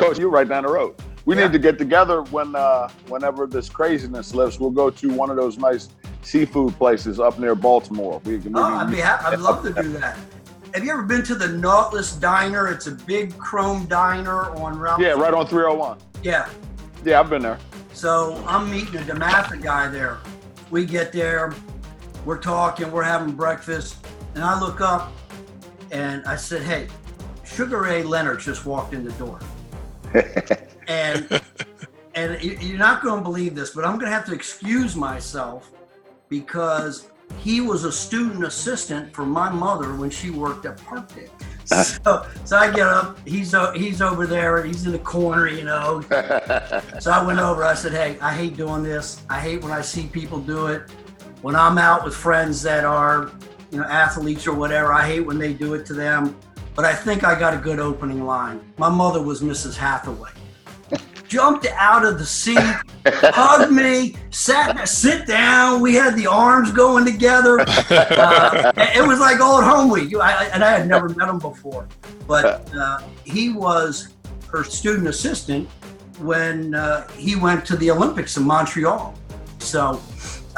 Coach, you're right down the road. We yeah. need to get together when uh, whenever this craziness lifts. We'll go to one of those nice seafood places up near Baltimore. We can, oh, I'd be happy. I'd love to do that. Have you ever been to the Nautilus Diner? It's a big chrome diner on Route. Yeah, right on 301. Yeah. Yeah, I've been there. So I'm meeting a DeMatha guy there. We get there, we're talking, we're having breakfast, and I look up and I said, "Hey, Sugar Ray Leonard just walked in the door." and and you're not going to believe this, but I'm going to have to excuse myself because he was a student assistant for my mother when she worked at Parkdale. So, so I get up. He's uh, he's over there. He's in the corner, you know. so I went over. I said, "Hey, I hate doing this. I hate when I see people do it. When I'm out with friends that are, you know, athletes or whatever, I hate when they do it to them. But I think I got a good opening line. My mother was Mrs. Hathaway jumped out of the seat, hugged me, sat sit down. We had the arms going together. Uh, it was like old home week, I, and I had never met him before. But uh, he was her student assistant when uh, he went to the Olympics in Montreal. So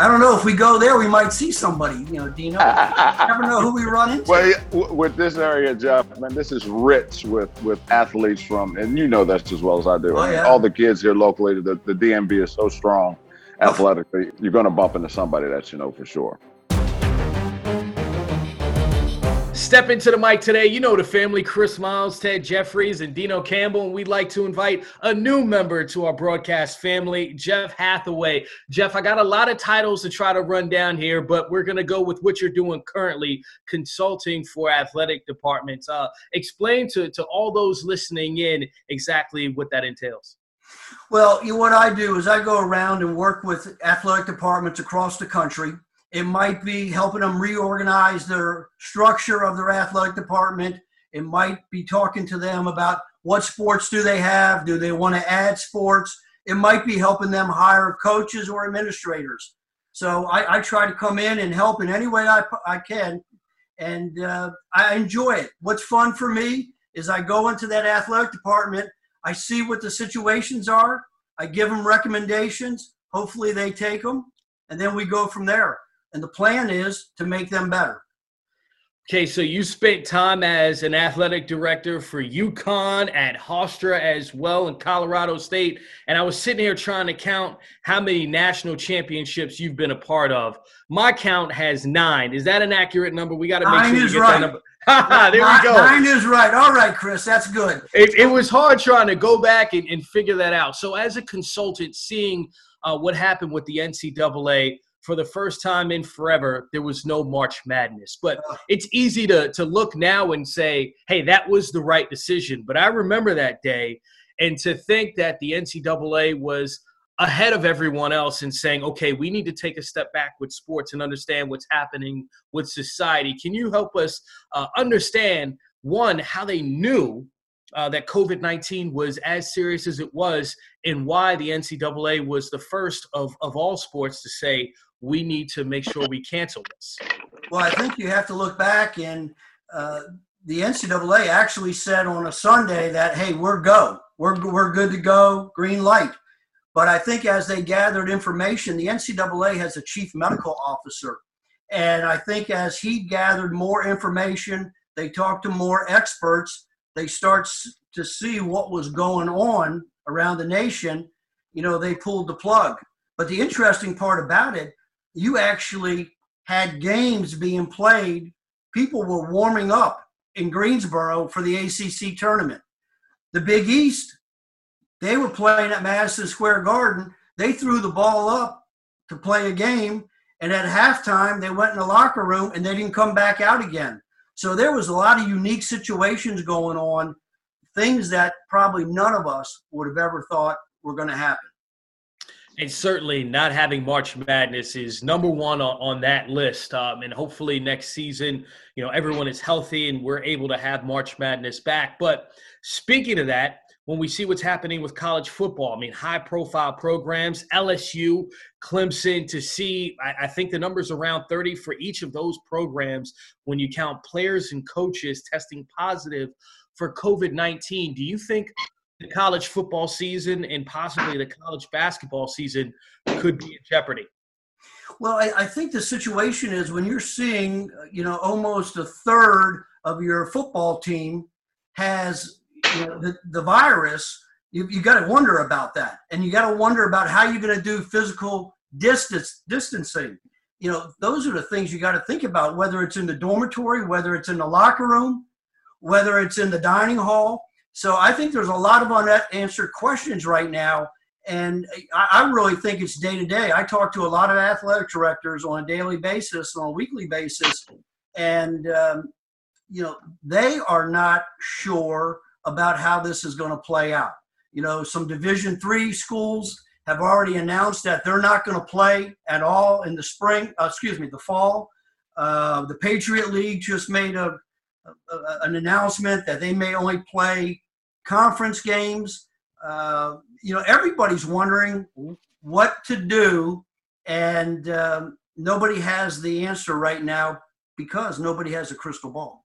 I don't know if we go there, we might see somebody. You know, Dino. You never know who we run into. Well, with this area, Jeff, man, this is rich with with athletes from, and you know that as well as I do. Oh, yeah. All the kids here locally, the, the DMV is so strong athletically. You're going to bump into somebody that you know for sure. Step into the mic today. You know the family Chris Miles, Ted Jeffries, and Dino Campbell. And we'd like to invite a new member to our broadcast family, Jeff Hathaway. Jeff, I got a lot of titles to try to run down here, but we're going to go with what you're doing currently consulting for athletic departments. Uh, explain to, to all those listening in exactly what that entails. Well, you know, what I do is I go around and work with athletic departments across the country it might be helping them reorganize their structure of their athletic department. It might be talking to them about what sports do they have? Do they want to add sports? It might be helping them hire coaches or administrators. So I, I try to come in and help in any way I, I can. And uh, I enjoy it. What's fun for me is I go into that athletic department, I see what the situations are, I give them recommendations. Hopefully they take them, and then we go from there and the plan is to make them better. Okay, so you spent time as an athletic director for UConn at Hofstra as well in Colorado State, and I was sitting here trying to count how many national championships you've been a part of. My count has nine. Is that an accurate number? We got to make nine sure we get right. that number. there nine, we go. Nine is right. All right, Chris, that's good. It, it was hard trying to go back and, and, figure that out. So, as a consultant, seeing uh, what happened with the NCAA for the first time in forever, there was no March Madness. But it's easy to, to look now and say, hey, that was the right decision. But I remember that day. And to think that the NCAA was ahead of everyone else and saying, okay, we need to take a step back with sports and understand what's happening with society. Can you help us uh, understand, one, how they knew uh, that COVID 19 was as serious as it was, and why the NCAA was the first of, of all sports to say, we need to make sure we cancel this? Well, I think you have to look back, and uh, the NCAA actually said on a Sunday that, hey, we're go. We're, we're good to go, green light. But I think as they gathered information, the NCAA has a chief medical officer. And I think as he gathered more information, they talked to more experts, they start to see what was going on around the nation. You know, they pulled the plug. But the interesting part about it, you actually had games being played. People were warming up in Greensboro for the ACC tournament. The Big East, they were playing at Madison Square Garden. They threw the ball up to play a game, and at halftime, they went in the locker room and they didn't come back out again. So there was a lot of unique situations going on, things that probably none of us would have ever thought were going to happen. And certainly not having March Madness is number one on, on that list. Um, and hopefully next season, you know, everyone is healthy and we're able to have March Madness back. But speaking of that, when we see what's happening with college football, I mean, high profile programs, LSU, Clemson, to see, I, I think the number's around 30 for each of those programs when you count players and coaches testing positive for COVID 19. Do you think the college football season and possibly the college basketball season could be in jeopardy? Well, I, I, think the situation is when you're seeing, you know, almost a third of your football team has you know, the, the virus, you, you got to wonder about that. And you got to wonder about how you're going to do physical distance distancing. You know, those are the things you got to think about, whether it's in the dormitory, whether it's in the locker room, whether it's in the dining hall. So I think there's a lot of unanswered questions right now and I, really think it's day to day. I talk to a lot of athletic directors on a daily basis, on a weekly basis, and um, you know they are not sure about how this is going to play out. You know, some Division three schools have already announced that they're not going to play at all in the spring. Uh, excuse me, the fall. Uh, the Patriot League just made a, a, an announcement that they may only play conference games. Uh, you know, everybody's wondering what to do, and um, nobody has the answer right now because nobody has a crystal ball.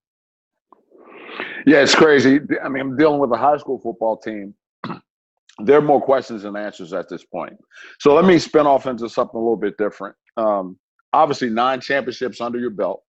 Yeah, it's crazy. I mean, I'm dealing with a high school football team. there are more questions than answers at this point. So let me spin off into something a little bit different. Um, obviously, nine championships under your belt.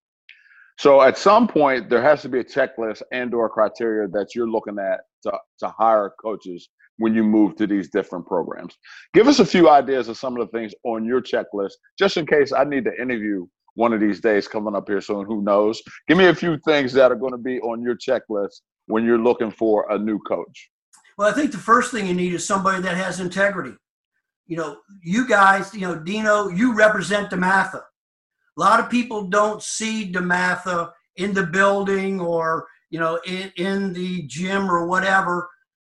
So at some point, there has to be a checklist and/or criteria that you're looking at to, to hire coaches when you move to these different programs. Give us a few ideas of some of the things on your checklist, just in case I need to interview one of these days coming up here soon. Who knows? Give me a few things that are going to be on your checklist when you're looking for a new coach. Well, I think the first thing you need is somebody that has integrity. You know, you guys, you know, Dino, you represent DeMatha. A lot of people don't see DeMatha in the building or, you know, in, in the gym or whatever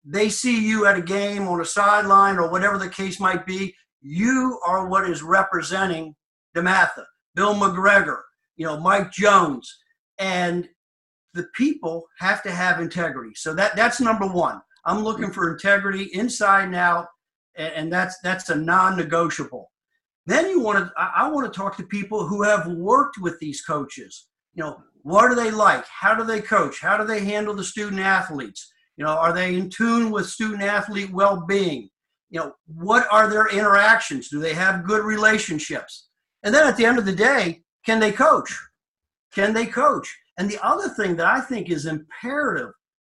they see you at a game on a sideline or whatever the case might be, you are what is representing DeMatha, Bill McGregor, you know, Mike Jones. And the people have to have integrity. So that that's number one. I'm looking for integrity inside and out, and, that's that's a non-negotiable. Then you want to I want to talk to people who have worked with these coaches. You know, what are they like? How do they coach? How do they handle the student athletes? You know, are they in tune with student athlete well being? You know, what are their interactions? Do they have good relationships? And then at the end of the day, can they coach? Can they coach? And the other thing that I think is imperative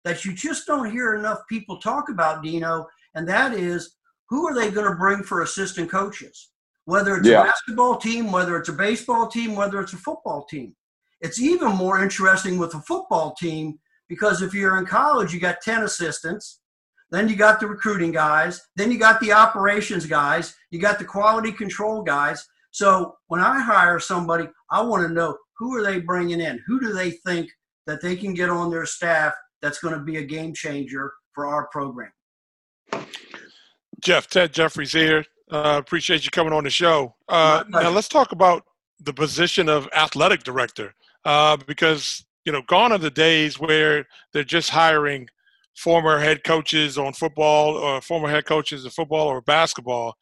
that you just don't hear enough people talk about, Dino, and that is who are they going to bring for assistant coaches? Whether it's yeah. a basketball team, whether it's a baseball team, whether it's a football team. It's even more interesting with a football team because if you're in college, you got 10 assistants, then you got the recruiting guys, then you got the operations guys, you got the quality control guys. So when I hire somebody, I want to know who are they bringing in? Who do they think that they can get on their staff that's going to be a game changer for our program? Jeff, Ted Jeffries here. Uh, appreciate you coming on the show. Uh, now let's talk about the position of athletic director uh, because you know, gone are the days where they're just hiring former head coaches on football or former head coaches of football or basketball.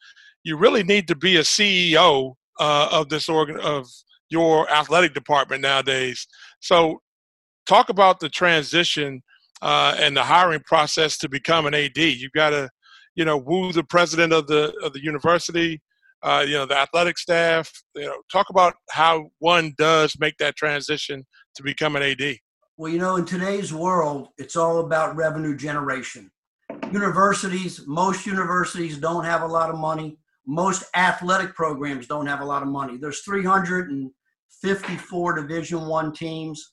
You really need to be a CEO uh, of this organ of your athletic department nowadays. So, talk about the transition uh, and the hiring process to become an AD. You've got to, you know, woo the president of the of the university, uh, you know, the athletic staff. You know, talk about how one does make that transition to become an AD. Well, you know, in today's world, it's all about revenue generation. Universities, most universities don't have a lot of money. Most athletic programs don't have a lot of money. There's 354 Division One teams.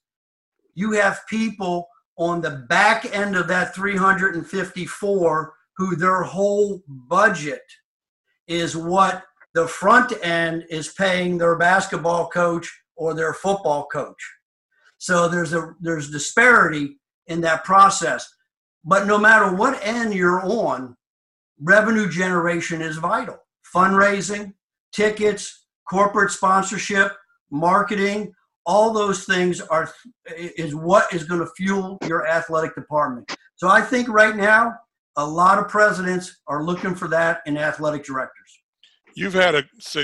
You have people on the back end of that 354 who their whole budget is what the front end is paying their basketball coach or their football coach. So there's a there's disparity in that process. But no matter what end you're on, revenue generation is vital. Fundraising, tickets, corporate sponsorship, marketing, all those things are is what is going to fuel your athletic department. So I think right now a lot of presidents are looking for that in athletic directors you've had a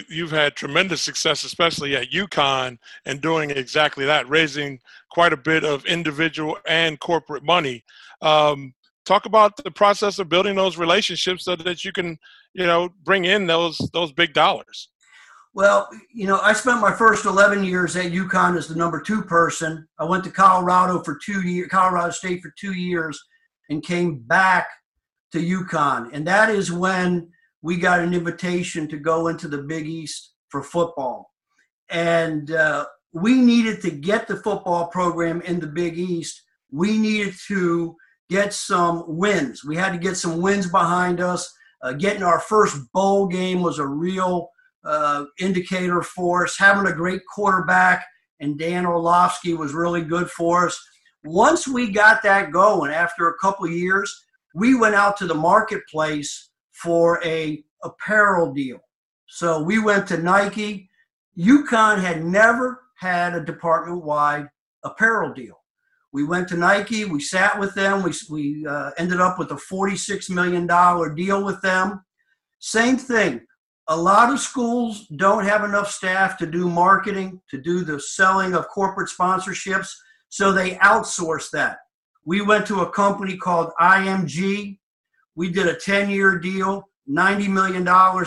you've had tremendous success, especially at UConn, and doing exactly that, raising quite a bit of individual and corporate money. Um, talk about the process of building those relationships so that you can, you know, bring in those those big dollars. Well, you know, I spent my first 11 years at UConn as the number two person. I went to Colorado for two years, Colorado State for two years, and came back to UConn. And that is when we got an invitation to go into the Big East for football. And uh, we needed to get the football program in the Big East. We needed to get some wins. We had to get some wins behind us. Uh, getting our first bowl game was a real uh, indicator for us. Having a great quarterback and Dan Orlovsky was really good for us. Once we got that going, after a couple years, we went out to the marketplace for a apparel deal. So we went to Nike. UConn had never had a department-wide apparel deal. We went to Nike. We sat with them. We, we uh, ended up with a $46 million deal with them. Same thing. A lot of schools don't have enough staff to do marketing, to do the selling of corporate sponsorships, so they outsource that. We went to a company called IMG. We did a 10 year deal, $90 million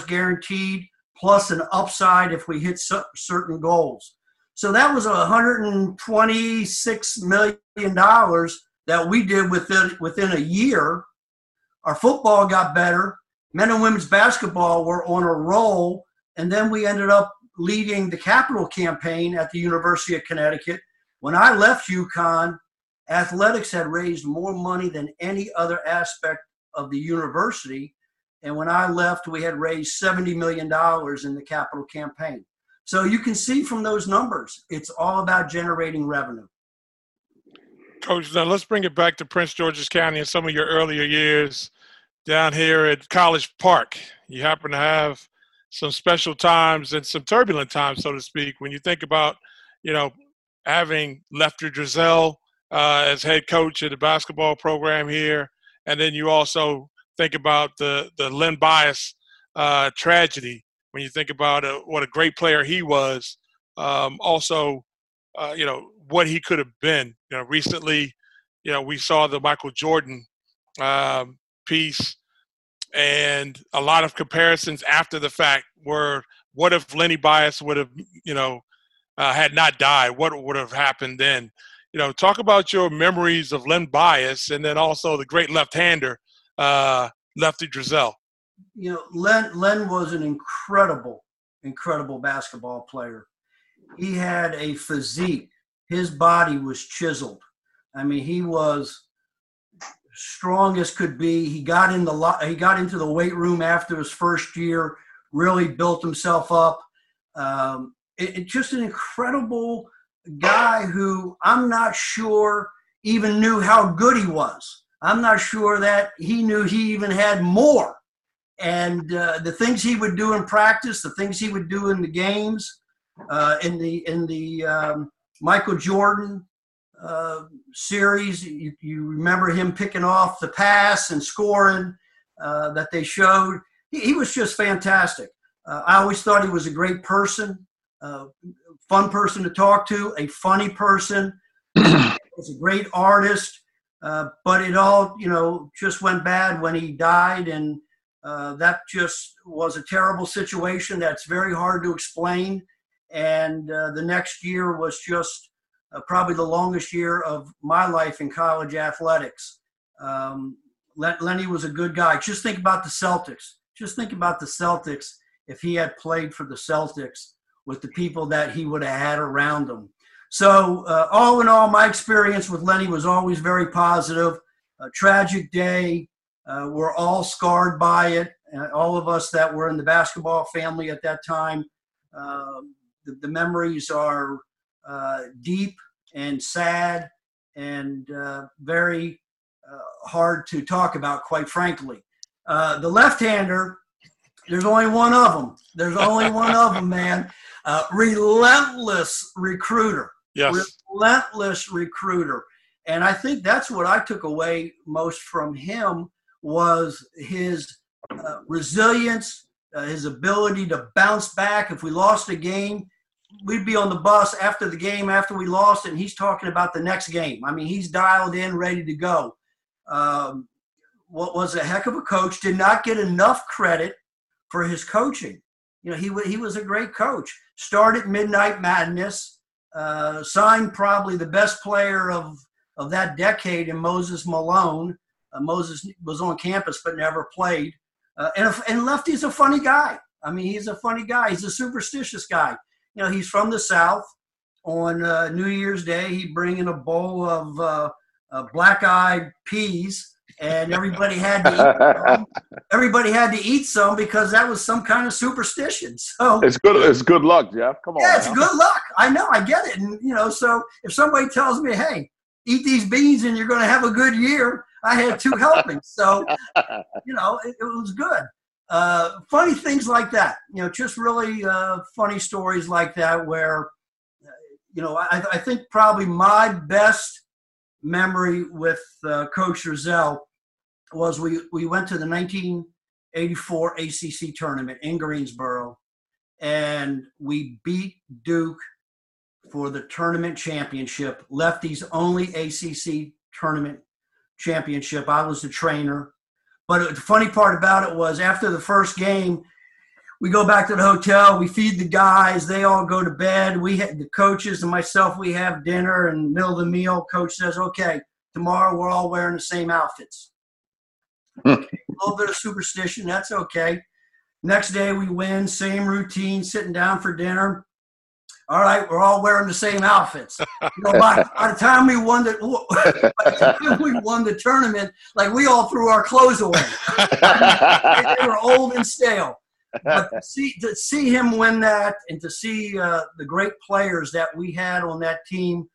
guaranteed, plus an upside if we hit certain goals. So that was $126 million that we did within, within a year. Our football got better. Men and women's basketball were on a roll. And then we ended up leading the capital campaign at the University of Connecticut. When I left UConn, athletics had raised more money than any other aspect of the university. And when I left, we had raised $70 million in the capital campaign. So you can see from those numbers, it's all about generating revenue. Coach, now let's bring it back to Prince George's County and some of your earlier years down here at College Park. You happen to have some special times and some turbulent times, so to speak, when you think about, you know, having Lefty Driesell uh, as head coach of the basketball program here, and then you also think about the the Len Bias uh, tragedy when you think about uh, what a great player he was. Um, also, uh, you know what he could have been. You know, recently, you know, we saw the Michael Jordan um, piece, and a lot of comparisons after the fact were, what if Lenny Bias would have, you know, uh, had not died? What would have happened then? You know, talk about your memories of Len Bias, and then also the great left-hander uh, Lefty Driesell. You know, Len Len was an incredible, incredible basketball player. He had a physique. His body was chiseled. I mean, he was strong as could be. He got in the he got into the weight room after his first year. Really built himself up. Um, it, it, just an incredible guy who I'm not sure even knew how good he was. I'm not sure that he knew he even had more. And uh, the things he would do in practice, the things he would do in the games, uh, in the in the um, Michael Jordan uh, series, you, you, remember him picking off the pass and scoring uh, that they showed. He, he, was just fantastic. Uh, I always thought he was a great person, uh, fun person to talk to, a funny person. was a great artist. Uh, but it all, you know, just went bad when he died, and uh, that just was a terrible situation. That's very hard to explain. And uh, the next year was just uh, probably the longest year of my life in college athletics. Um, Lenny was a good guy. Just think about the Celtics. Just think about the Celtics if he had played for the Celtics with the people that he would have had around him. So, uh, all in all, my experience with Lenny was always very positive. A tragic day. Uh, we're all scarred by it. Uh, all of us that were in the basketball family at that time, um, the, the, memories are uh, deep and sad and uh, very uh, hard to talk about, quite frankly. the left hander, there's only one of them. There's only one of them, man. relentless recruiter yes. relentless recruiter. And I think that's what I took away most from him was his uh, resilience, uh, his ability to bounce back. If we lost a game, we'd be on the bus after the game, after we lost, and he's talking about the next game. I mean, he's dialed in, ready to go. Um, what was a heck of a coach. Did not get enough credit for his coaching. You know, he he was a great coach. Started Midnight Madness. Uh, signed probably the best player of of that decade in Moses Malone. Uh, Moses was on campus but never played. Uh, and, and Lefty's a funny guy. I mean, he's a funny guy. He's a superstitious guy. You know, he's from the South. On uh, New Year's Day, he'd bring in a bowl of uh, uh, black-eyed peas, and everybody had to eat some. everybody had to eat some because that was some kind of superstition. So it's good. It's good luck, Jeff. Come on. Yeah, it's now. good luck. I know. I get it. And you know, so if somebody tells me, "Hey, eat these beans and you're going to have a good year," I had two helpings. So, you know, it, it was good. Uh, funny things like that, you know, just really uh, funny stories like that where, you know, I, I think probably my best memory with uh, Coach Driesell was we, we went to the 1984 ACC tournament in Greensboro and we beat Duke for the tournament championship, Lefty's only ACC tournament championship. I was the trainer. But the funny part about it was after the first game, we go back to the hotel, we feed the guys, they all go to bed. We had the coaches and myself, we have dinner and middle of the meal. Coach says, okay, tomorrow we're all wearing the same outfits. okay, a little bit of superstition, that's okay. Next day we win, same routine, sitting down for dinner all right, we're all wearing the same outfits. You know, by, by, the time we won the we won the tournament, like we all threw our clothes away. they were old and stale. But to see to see him win that and to see uh, the great players that we had on that team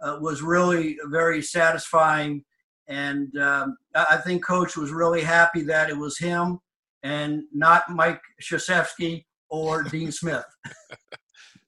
uh, was really very satisfying. And um, I think Coach was really happy that it was him and not Mike Krzyzewski or Dean Smith.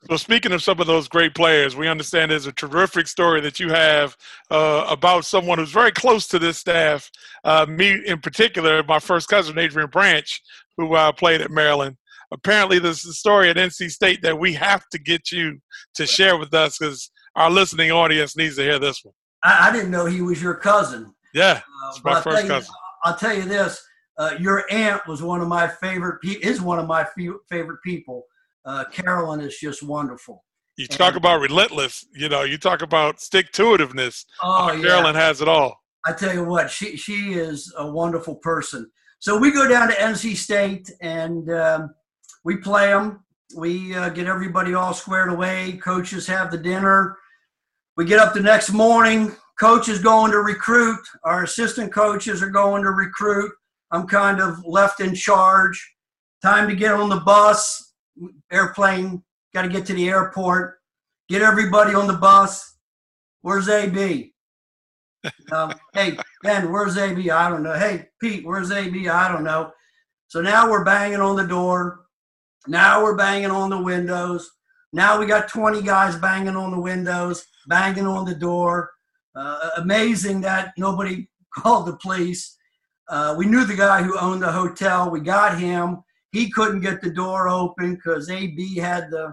So speaking of some of those great players, we understand there's a terrific story that you have uh, about someone who's very close to this staff. Uh, me in particular, my first cousin Adrian Branch, who uh, played at Maryland. Apparently, there's a story at NC State that we have to get you to share with us because our listening audience needs to hear this one. I, I didn't know he was your cousin. Yeah, uh, my first you, cousin. I'll tell you this: uh, your aunt was one of my favorite. Is one of my favorite people uh, Carolyn is just wonderful. You talk and, about relentless, you know, you talk about stick to itiveness. Oh, uh, yeah. Carolyn has it all. I tell you what, she, she is a wonderful person. So we go down to NC State and um, we play them. We uh, get everybody all squared away. Coaches have the dinner. We get up the next morning. Coach is going to recruit. Our assistant coaches are going to recruit. I'm kind of left in charge. Time to get on the bus airplane, got to get to the airport, get everybody on the bus. Where's AB? Um, hey, Ben, where's AB? I don't know. Hey, Pete, where's AB? I don't know. So now we're banging on the door. Now we're banging on the windows. Now we got 20 guys banging on the windows, banging on the door. Uh, amazing that nobody called the police. Uh, we knew the guy who owned the hotel. We got him. He couldn't get the door open because AB had the,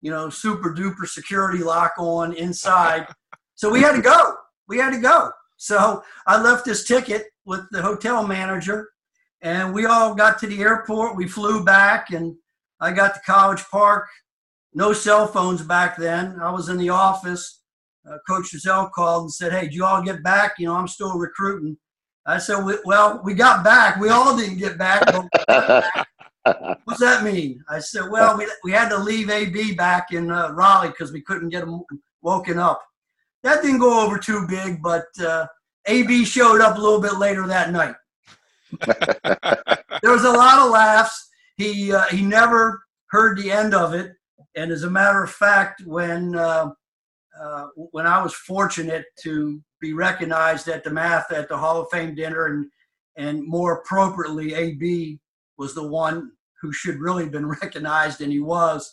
you know, super duper security lock on inside. so we had to go. We had to go. So I left this ticket with the hotel manager, and we all got to the airport. We flew back, and I got to College Park. No cell phones back then. I was in the office. Uh, Coach Driesell called and said, "Hey, did you all get back? You know, I'm still recruiting." I said, "Well, we got back. We all didn't get back, What's that mean? I said, well, we, we had to leave AB back in uh, Raleigh because we couldn't get him woken up. That didn't go over too big, but uh, AB showed up a little bit later that night. there was a lot of laughs. He uh, he never heard the end of it, and as a matter of fact, when uh, uh, when I was fortunate to be recognized at DeMatha at the Hall of Fame dinner, and and more appropriately, AB was the one who should really have been recognized, and he was.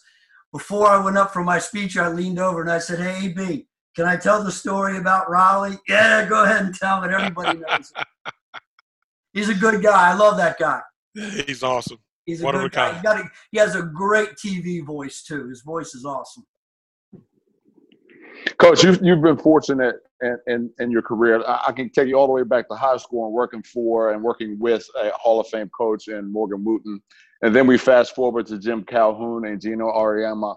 Before I went up for my speech, I leaned over and I said, Hey, B, can I tell the story about Raleigh? Yeah, go ahead and tell it. Everybody knows it. He's a good guy. I love that guy. He's awesome. He's a what good guy. He, a, he has a great TV voice, too. His voice is awesome. Coach, you've, you've been fortunate in, in, in your career. I, I, can take you all the way back to high school and working for and working with a Hall of Fame coach in Morgan Wootten. And then we fast forward to Jim Calhoun and Geno Auriemma.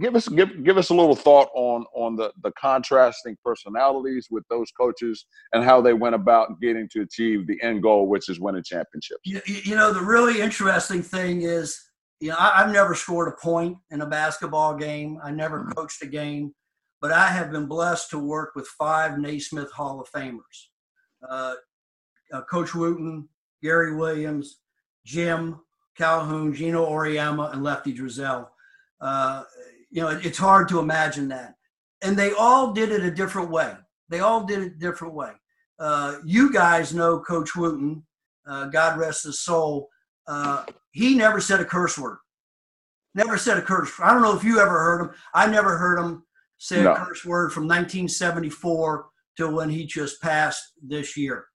Give us give give us a little thought on on the the contrasting personalities with those coaches and how they went about getting to achieve the end goal, which is winning championships. You, you know, the really interesting thing is, you know, I, have never scored a point in a basketball game. I never mm-hmm. coached a game but I have been blessed to work with five Naismith Hall of Famers uh, uh, Coach Wootten, Gary Williams, Jim Calhoun, Geno Auriemma, and Lefty Driesell. Uh, you know, it, it's hard to imagine that. And they all did it a different way. They all did it a different way. Uh, you guys know Coach Wootten, uh, God rest his soul. Uh, he never said a curse word. Never said a curse. I don't know if you ever heard him. I never heard him say no. a curse word from 1974 till when he just passed this year.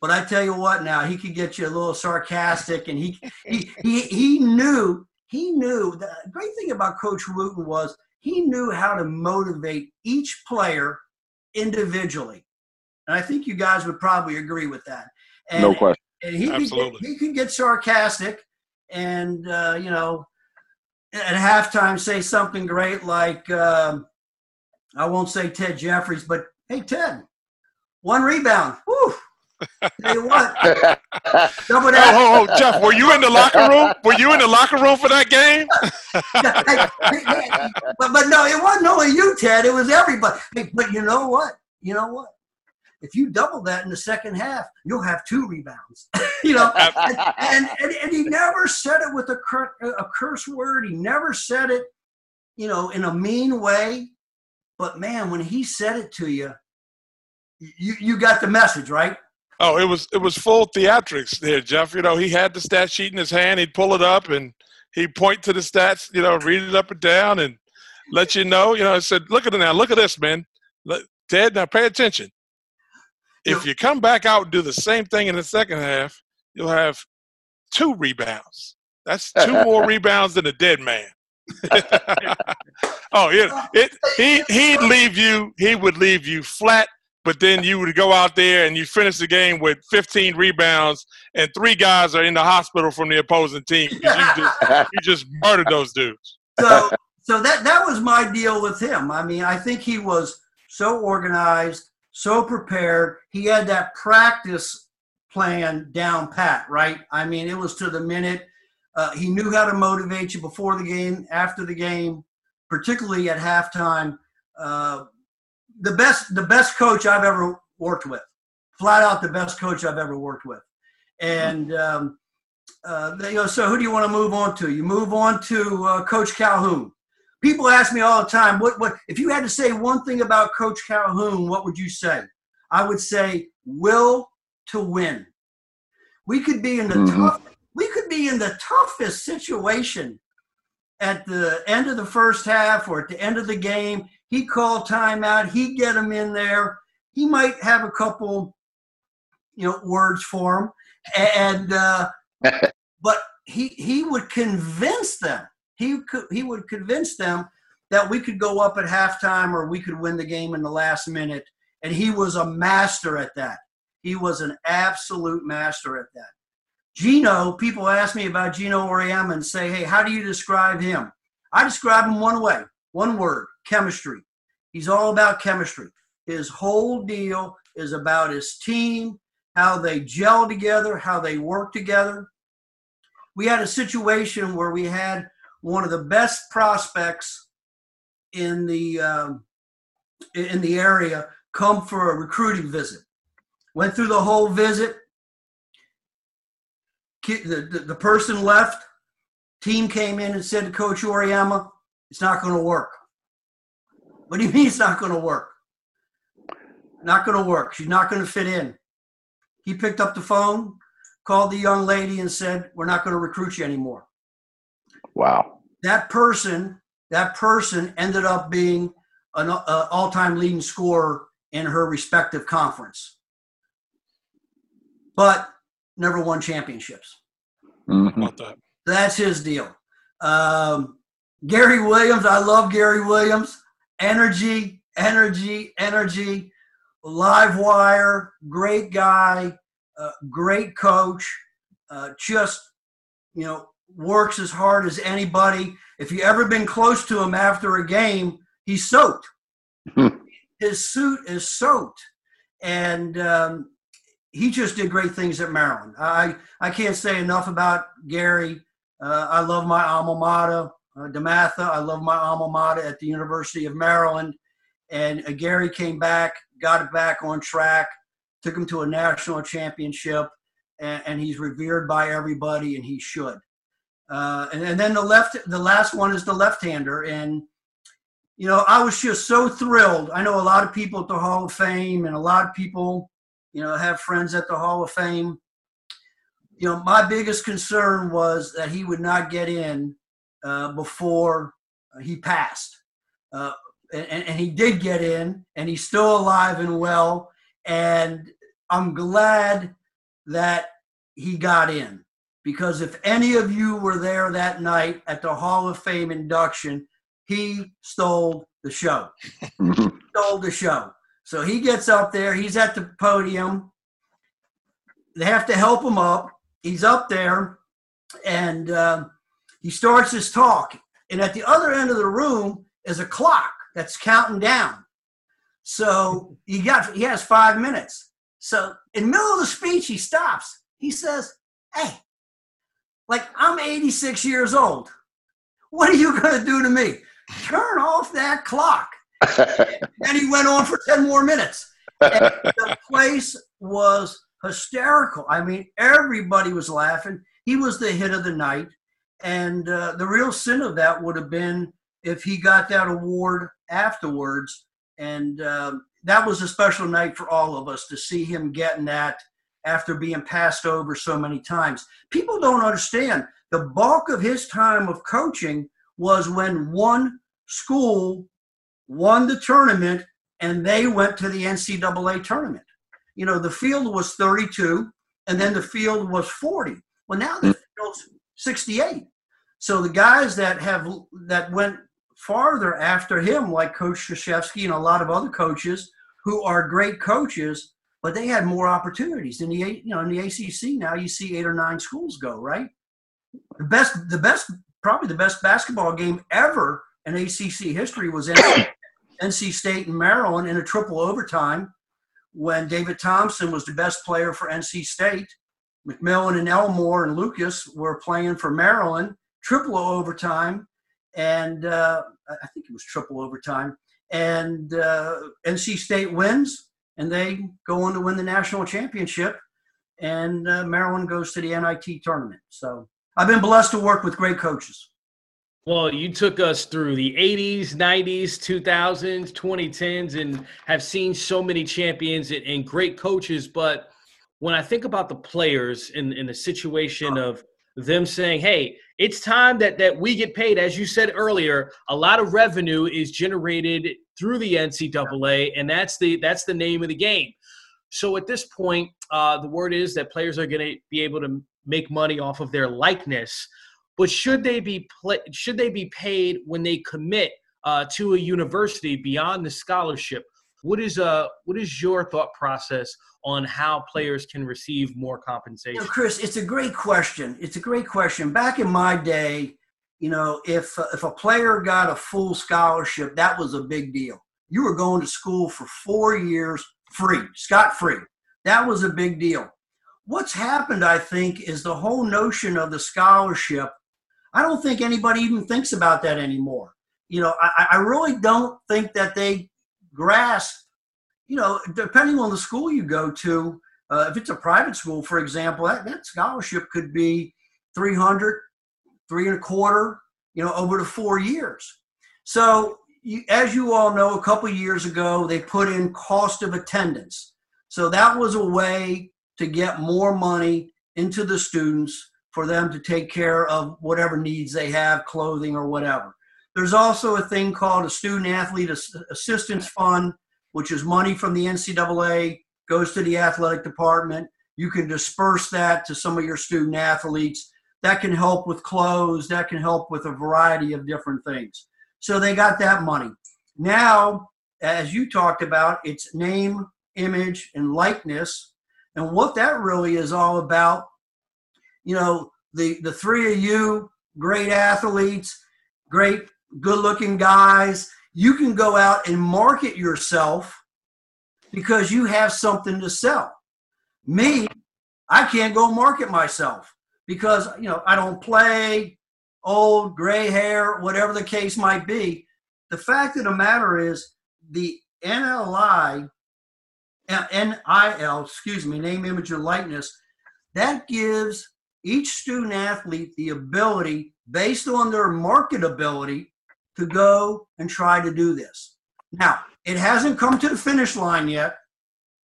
But I tell you what, now he could get you a little sarcastic, and he he he, he knew he knew the great thing about Coach Wootten was he knew how to motivate each player individually, and I think you guys would probably agree with that. And, no question. And he Absolutely. Could get, he could get sarcastic, and uh, you know, at halftime say something great like. Um, I won't say Ted Jeffries, but hey, Ted, one rebound. Woo! Tell you what. Double that. Oh, oh, oh, Jeff, were you in the locker room? Were you in the locker room for that game? but, but no, it wasn't only you, Ted. It was everybody. But you know what? You know what? If you double that in the second half, you'll have two rebounds. you know, and, and, and, and, he never said it with a, cur- a curse word. He never said it, you know, in a mean way. But man, when he said it to you, you you got the message, right? Oh, it was it was full theatrics there, Jeff. You know, he had the stat sheet in his hand. He'd pull it up and he'd point to the stats. You know, read it up and down and let you know. You know, I said, "Look at it now. Look at this, man. Ted, now pay attention. If you come back out and do the same thing in the second half, you'll have two rebounds. That's two more rebounds than a dead man." oh yeah, it, he he'd leave you. He would leave you flat. But then you would go out there and you finish the game with 15 rebounds, and three guys are in the hospital from the opposing team. You just, you just murdered those dudes. So, so that that was my deal with him. I mean, I think he was so organized, so prepared. He had that practice plan down pat, right? I mean, it was to the minute uh, he knew how to motivate you before the game, after the game, particularly at halftime. Uh, the best, the best coach I've ever worked with, flat out the best coach I've ever worked with. And um, uh, you know, so who do you want to move on to? You move on to uh, Coach Calhoun. People ask me all the time, what, what if you had to say one thing about Coach Calhoun? What would you say? I would say will to win. We could be in the mm-hmm. tough we could be in the toughest situation at the end of the first half or at the end of the game. He called timeout. He'd get him in there. He might have a couple, you know, words for him, and uh, but he he would convince them. He could he would convince them that we could go up at halftime or we could win the game in the last minute. And he was a master at that. He was an absolute master at that. Geno, people ask me about Geno Auriemma and say, hey, how do you describe him? I describe him one way, one word, chemistry. He's all about chemistry. His whole deal is about his team, how they gel together, how they work together. We had a situation where we had one of the best prospects in the um, in the area come for a recruiting visit. Went through the whole visit, the, the, the person left, team came in and said to Coach Auriemma, it's not going to work. What do you mean it's not going to work? Not going to work. She's not going to fit in. He picked up the phone, called the young lady, and said, We're not going to recruit you anymore. Wow. That person, that person ended up being an uh, all-time leading scorer in her respective conference. But never won championships. Mm-hmm. That's his deal. Um, Gary Williams, I love Gary Williams. Energy, energy, energy. Live wire, great guy, uh, great coach. Uh, just you know works as hard as anybody. If you ever been close to him after a game, he's soaked. His suit is soaked, and um, he just did great things at Maryland. I I can't say enough about Gary. Uh, I love my alma mater, uh, DeMatha. I love my alma mater at the University of Maryland. And uh, Gary came back, got it back on track, took him to a national championship, and, and he's revered by everybody, and he should. Uh, and, and then the left, the last one is the left-hander, and you know I was just so thrilled. I know a lot of people at the Hall of Fame, and a lot of people, you know, have friends at the Hall of Fame you know, my biggest concern was that he would not get in uh, before he passed. Uh, and, and, he did get in, and he's still alive and well. And I'm glad that he got in because if any of you were there that night at the Hall of Fame induction, he stole the show. stole the show. So he gets up there, he's at the podium. They have to help him up he's up there and uh, he starts his talk. And at the other end of the room is a clock that's counting down. So he got he has five minutes. So in the middle of the speech, he stops. He says, Hey, like I'm 86 years old. What are you gonna do to me? Turn off that clock. and he went on for 10 more minutes. And the place was hysterical. I mean, everybody was laughing. He was the hit of the night. And uh, the real sin of that would have been if he got that award afterwards. And uh, that was a special night for all of us to see him getting that after being passed over so many times. People don't understand the bulk of his time of coaching was when one school won the tournament and they went to the NCAA tournament you know, the field was 32 and then the field was 40. Well, now the field's 68. So the guys that have that went farther after him, like Coach Krzyzewski and a lot of other coaches who are great coaches, but they had more opportunities. In the you know in the ACC now, you see eight or nine schools go right. The best, the best, probably the best basketball game ever in ACC history was NC, NC State and Maryland in a triple overtime when David Thompson was the best player for NC State. McMillen and Elmore and Lucas were playing for Maryland, triple overtime, and uh, I think it was triple overtime. And uh, NC State wins, and they go on to win the national championship. And uh, Maryland goes to the NIT tournament. So I've been blessed to work with great coaches. Well, you took us through the 80s, 90s, 2000s, 2010s, and have seen so many champions and, and great coaches. But when I think about the players in, in the situation of them saying, hey, it's time that, that we get paid, as you said earlier, a lot of revenue is generated through the NCAA, and that's the that's the name of the game. So at this point, uh, the word is that players are going to be able to make money off of their likeness. But should they be play, should they be paid when they commit uh, to a university beyond the scholarship? What is uh what is your thought process on how players can receive more compensation? You know, Chris, it's a great question. It's a great question. Back in my day, you know, if uh, if a player got a full scholarship, that was a big deal. You were going to school for four years free, scot free. That was a big deal. What's happened, I think, is the whole notion of the scholarship I don't think anybody even thinks about that anymore. You know, I, I really don't think that they grasp, you know, depending on the school you go to, uh, if it's a private school, for example, that, that scholarship could be 300, three and a quarter, you know, over the four years. So, you, as you all know, a couple years ago, they put in cost of attendance. So that was a way to get more money into the students for them to take care of whatever needs they have, clothing or whatever. There's also a thing called a Student Athlete Assistance Fund, which is money from the NCAA, goes to the athletic department. You can disperse that to some of your student athletes. That can help with clothes, that can help with a variety of different things. So they got that money. Now, as you talked about, it's name, image, and likeness. And what that really is all about, you know, the, the three of you, great athletes, great good looking guys, you can go out and market yourself because you have something to sell. Me, I can't go market myself because, you know, I don't play, old, gray hair, whatever the case might be. The fact of the matter is the NLI, NIL, excuse me, name, image, and likeness, that gives each student athlete the ability, based on their marketability, to go and try to do this. Now, it hasn't come to the finish line yet.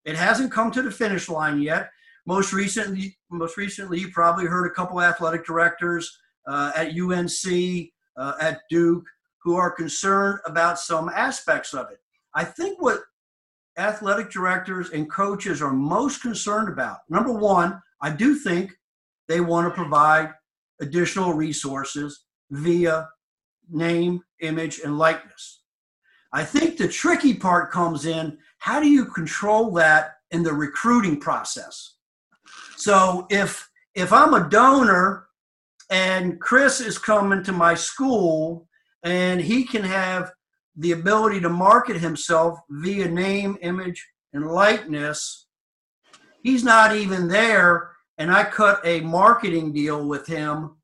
It hasn't come to the finish line yet. Most recently, most recently, you probably heard a couple athletic directors uh, at UNC, uh, at Duke, who are concerned about some aspects of it. I think what athletic directors and coaches are most concerned about, number one, I do think they want to provide additional resources via name, image, and likeness. I think the tricky part comes in how do you control that in the recruiting process? So if if I'm a donor and Chris is coming to my school and he can have the ability to market himself via name, image, and likeness, he's not even there and I cut a marketing deal with him.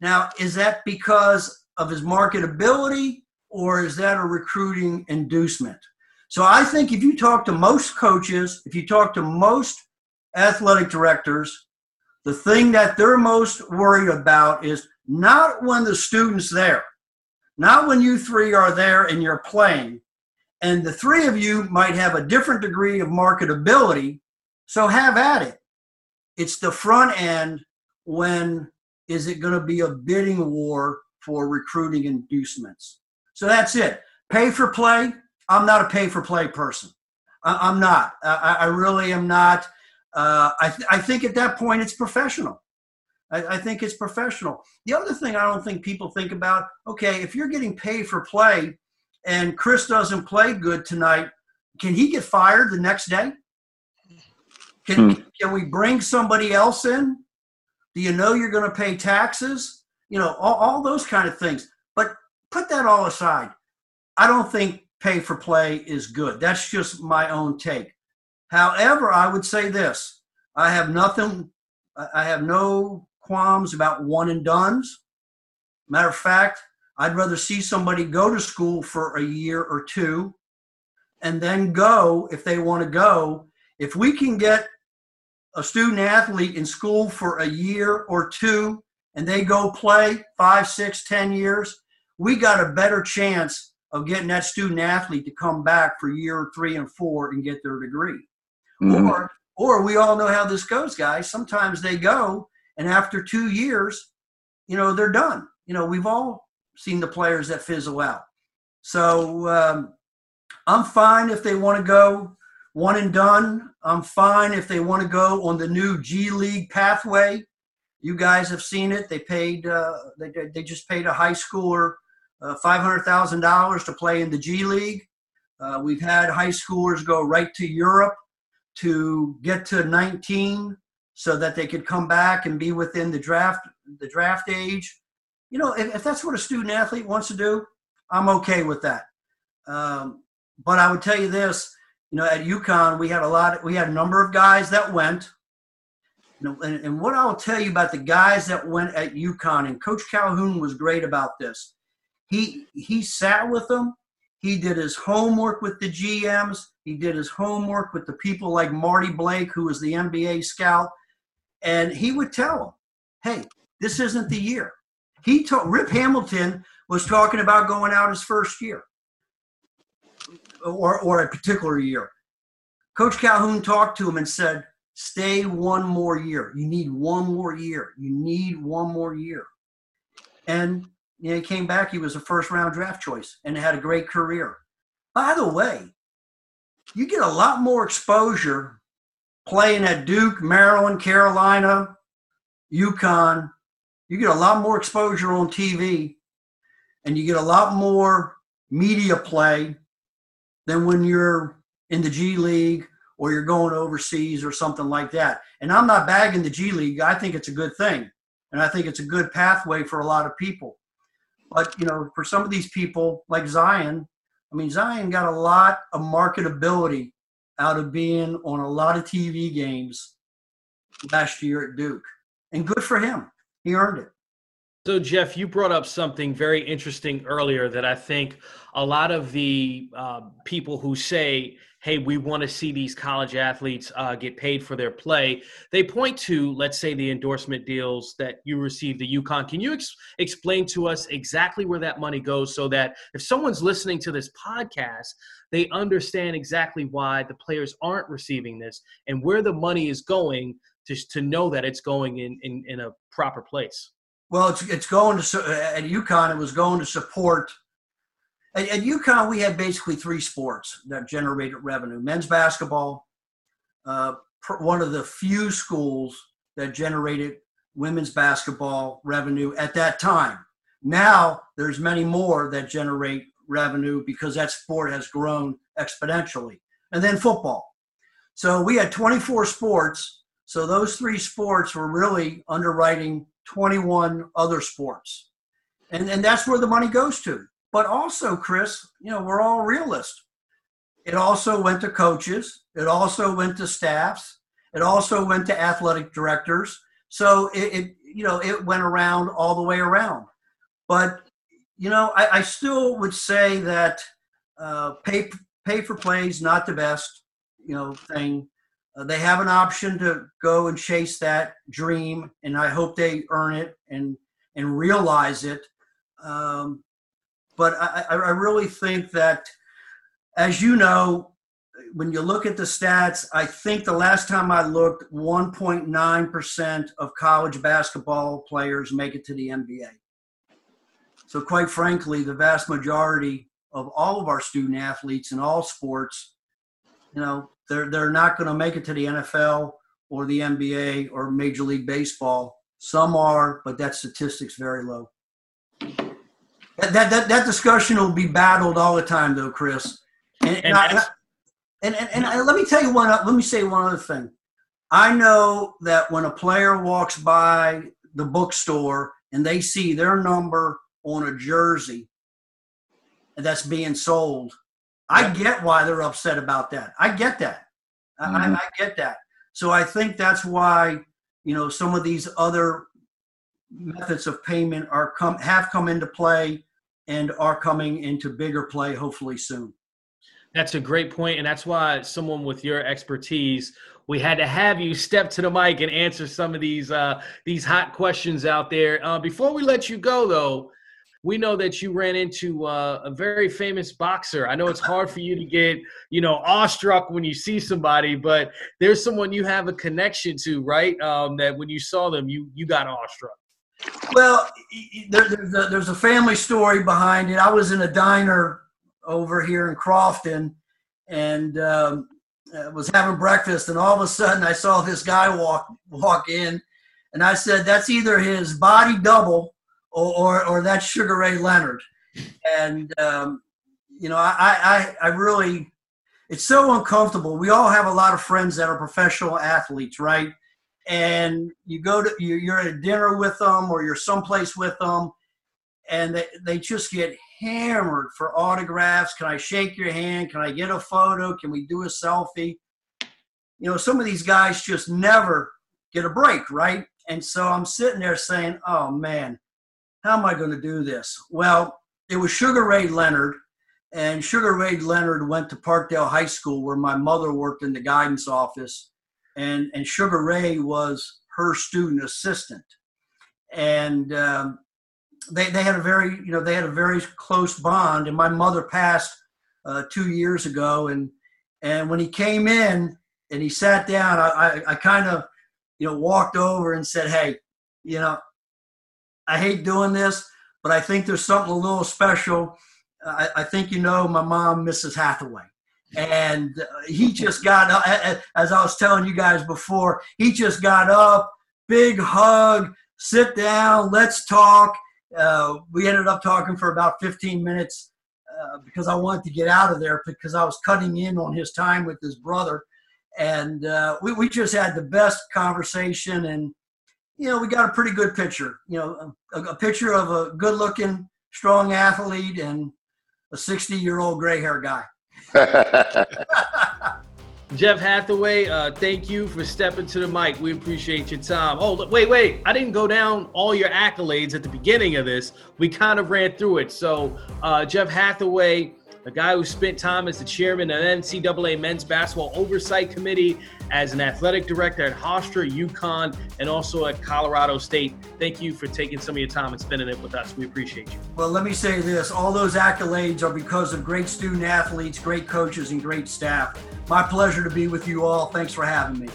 Now, is that because of his marketability or is that a recruiting inducement? So I think if you talk to most coaches, if you talk to most athletic directors, the thing that they're most worried about is not when the student's there, not when you three are there and you're playing. And the three of you might have a different degree of marketability, so have at it. It's the front end when is it going to be a bidding war for recruiting inducements? So that's it. Pay for play. I'm not a pay for play person. I, am not. I, I, really am not. Uh, I, th- I think at that point it's professional. I, I think it's professional. The other thing I don't think people think about okay, if you're getting paid for play and Chris doesn't play good tonight, can he get fired the next day? Can, hmm. can we bring somebody else in? Do you know you're going to pay taxes? You know, all, all those kind of things. But put that all aside. I don't think pay for play is good. That's just my own take. However, I would say this I have nothing, I have no qualms about one and dones. Matter of fact, I'd rather see somebody go to school for a year or two and then go if they want to go. If we can get a student athlete in school for a year or two and they go play five, six, ten years, we got a better chance of getting that student athlete to come back for year three and four and get their degree. Mm-hmm. Or, or we all know how this goes, guys. Sometimes they go, and after two years, you know, they're done. You know, we've all seen the players that fizzle out. So um, I'm fine if they want to go one and done. I'm fine if they want to go on the new G League pathway. You guys have seen it. They paid. Uh, they they just paid a high schooler uh, $500,000 to play in the G League. Uh, we've had high schoolers go right to Europe to get to 19 so that they could come back and be within the draft the draft age. You know, if, if that's what a student athlete wants to do, I'm okay with that. Um, but I would tell you this, you know, at UConn we had a lot. We had a number of guys that went. And, and what I'll tell you about the guys that went at UConn, and Coach Calhoun was great about this he he sat with them. He did his homework with the GMs. He did his homework with the people like Marty Blake, who was the NBA scout, and he would tell them, "Hey, this isn't the year." He told Rip Hamilton was talking about going out his first year, or or a particular year. Coach Calhoun talked to him and said, "Stay one more year. You need one more year. You need one more year." And you know, he came back. He was a first round draft choice and had a great career. By the way, you get a lot more exposure playing at Duke, Maryland, Carolina, UConn. You get a lot more exposure on TV, and you get a lot more media play than when you're in the G League or you're going overseas or something like that. And I'm not bagging the G League. I think it's a good thing. And I think it's a good pathway for a lot of people. But, you know, for some of these people like Zion, I mean, Zion got a lot of marketability out of being on a lot of TV games last year at Duke. And good for him. He earned it. So, Jeff, you brought up something very interesting earlier that I think a lot of the uh, people who say, hey, we want to see these college athletes uh, get paid for their play, they point to, let's say, the endorsement deals that you received at UConn. Can you ex- explain to us exactly where that money goes so that if someone's listening to this podcast, they understand exactly why the players aren't receiving this and where the money is going to, to know that it's going in, in, in a proper place? Well, it's, it's going to at UConn. It was going to support. At, at UConn, we had basically three sports that generated revenue: men's basketball, uh, one of the few schools that generated women's basketball revenue at that time. Now there's many more that generate revenue because that sport has grown exponentially. And then football. So we had 24 sports. So those three sports were really underwriting 21 other sports. And, and that's where the money goes to. But also, Chris, you know, we're all realists. It also went to coaches. It also went to staffs. It also went to athletic directors. So it, it you know, it went around all the way around. But, you know, I, I still would say that uh, pay, pay for play is not the best, you know, thing. Uh, they have an option to go and chase that dream, and I hope they earn it and and realize it. Um, but I, I really think that, as you know, when you look at the stats, I think the last time I looked, 1.9% of college basketball players make it to the NBA. So, quite frankly, the vast majority of all of our student athletes in all sports, you know, they're they're not going to make it to the NFL or the NBA or Major League Baseball. Some are, but that statistic's very low. That, that, that, discussion will be battled all the time, though, Chris. And, and, and, I, and, and, and let me tell you one. Let me say one other thing. I know that when a player walks by the bookstore and they see their number on a jersey that's being sold, I get why they're upset about that. I get that. Mm-hmm. I, I get that. So I think that's why you know some of these other methods of payment are come have come into play and are coming into bigger play hopefully soon. That's a great point, and that's why someone with your expertise, we had to have you step to the mic and answer some of these uh, these hot questions out there. Uh, before we let you go, though, we know that you ran into uh, a very famous boxer. I know it's hard for you to get, you know, awestruck when you see somebody, but there's someone you have a connection to, right? Um, that when you saw them, you you got awestruck. Well, there, there's, a, there's a family story behind it. I was in a diner over here in Crofton, and um, was having breakfast, and all of a sudden I saw this guy walk walk in, and I said, "That's either his body double." or, or, or that's Sugar Ray Leonard. And, um, you know, I, I, I really, it's so uncomfortable. We all have a lot of friends that are professional athletes, right? And you go to, you're at dinner with them or you're someplace with them and they, they just get hammered for autographs. Can I shake your hand? Can I get a photo? Can we do a selfie? You know, some of these guys just never get a break, right? And so I'm sitting there saying, oh man, how am I going to do this? Well, it was Sugar Ray Leonard, and Sugar Ray Leonard went to Parkdale High School where my mother worked in the guidance office, and, and Sugar Ray was her student assistant. And um, they, they had a very, you know, they had a very close bond. And my mother passed uh, two years ago, and and when he came in and he sat down, I, I, I kind of, you know, walked over and said, "Hey, you know, I hate doing this, but I think there's something a little special. I, I think you know my mom, Mrs. Hathaway. And he just got up, as I was telling you guys before, he just got up, big hug, sit down, let's talk. Uh, we ended up talking for about 15 minutes. uh, because I wanted to get out of there because I was cutting in on his time with his brother. And uh, we, we just had the best conversation. And, you know, we got a pretty good picture, you know, a, a picture of a good looking, strong athlete and a 60 year old gray hair guy. Jeff Hathaway, uh, thank you for stepping to the mic. We appreciate your time. Oh, wait, wait. I didn't go down all your accolades at the beginning of this. We kind of ran through it. So, uh, Jeff Hathaway, a guy who spent time as the chairman of NCAA Men's Basketball Oversight Committee, as an athletic director at Hofstra, UConn, and also at Colorado State. Thank you for taking some of your time and spending it with us. We appreciate you. Well, let me say this all those accolades are because of great student athletes, great coaches, and great staff. My pleasure to be with you all. Thanks for having me.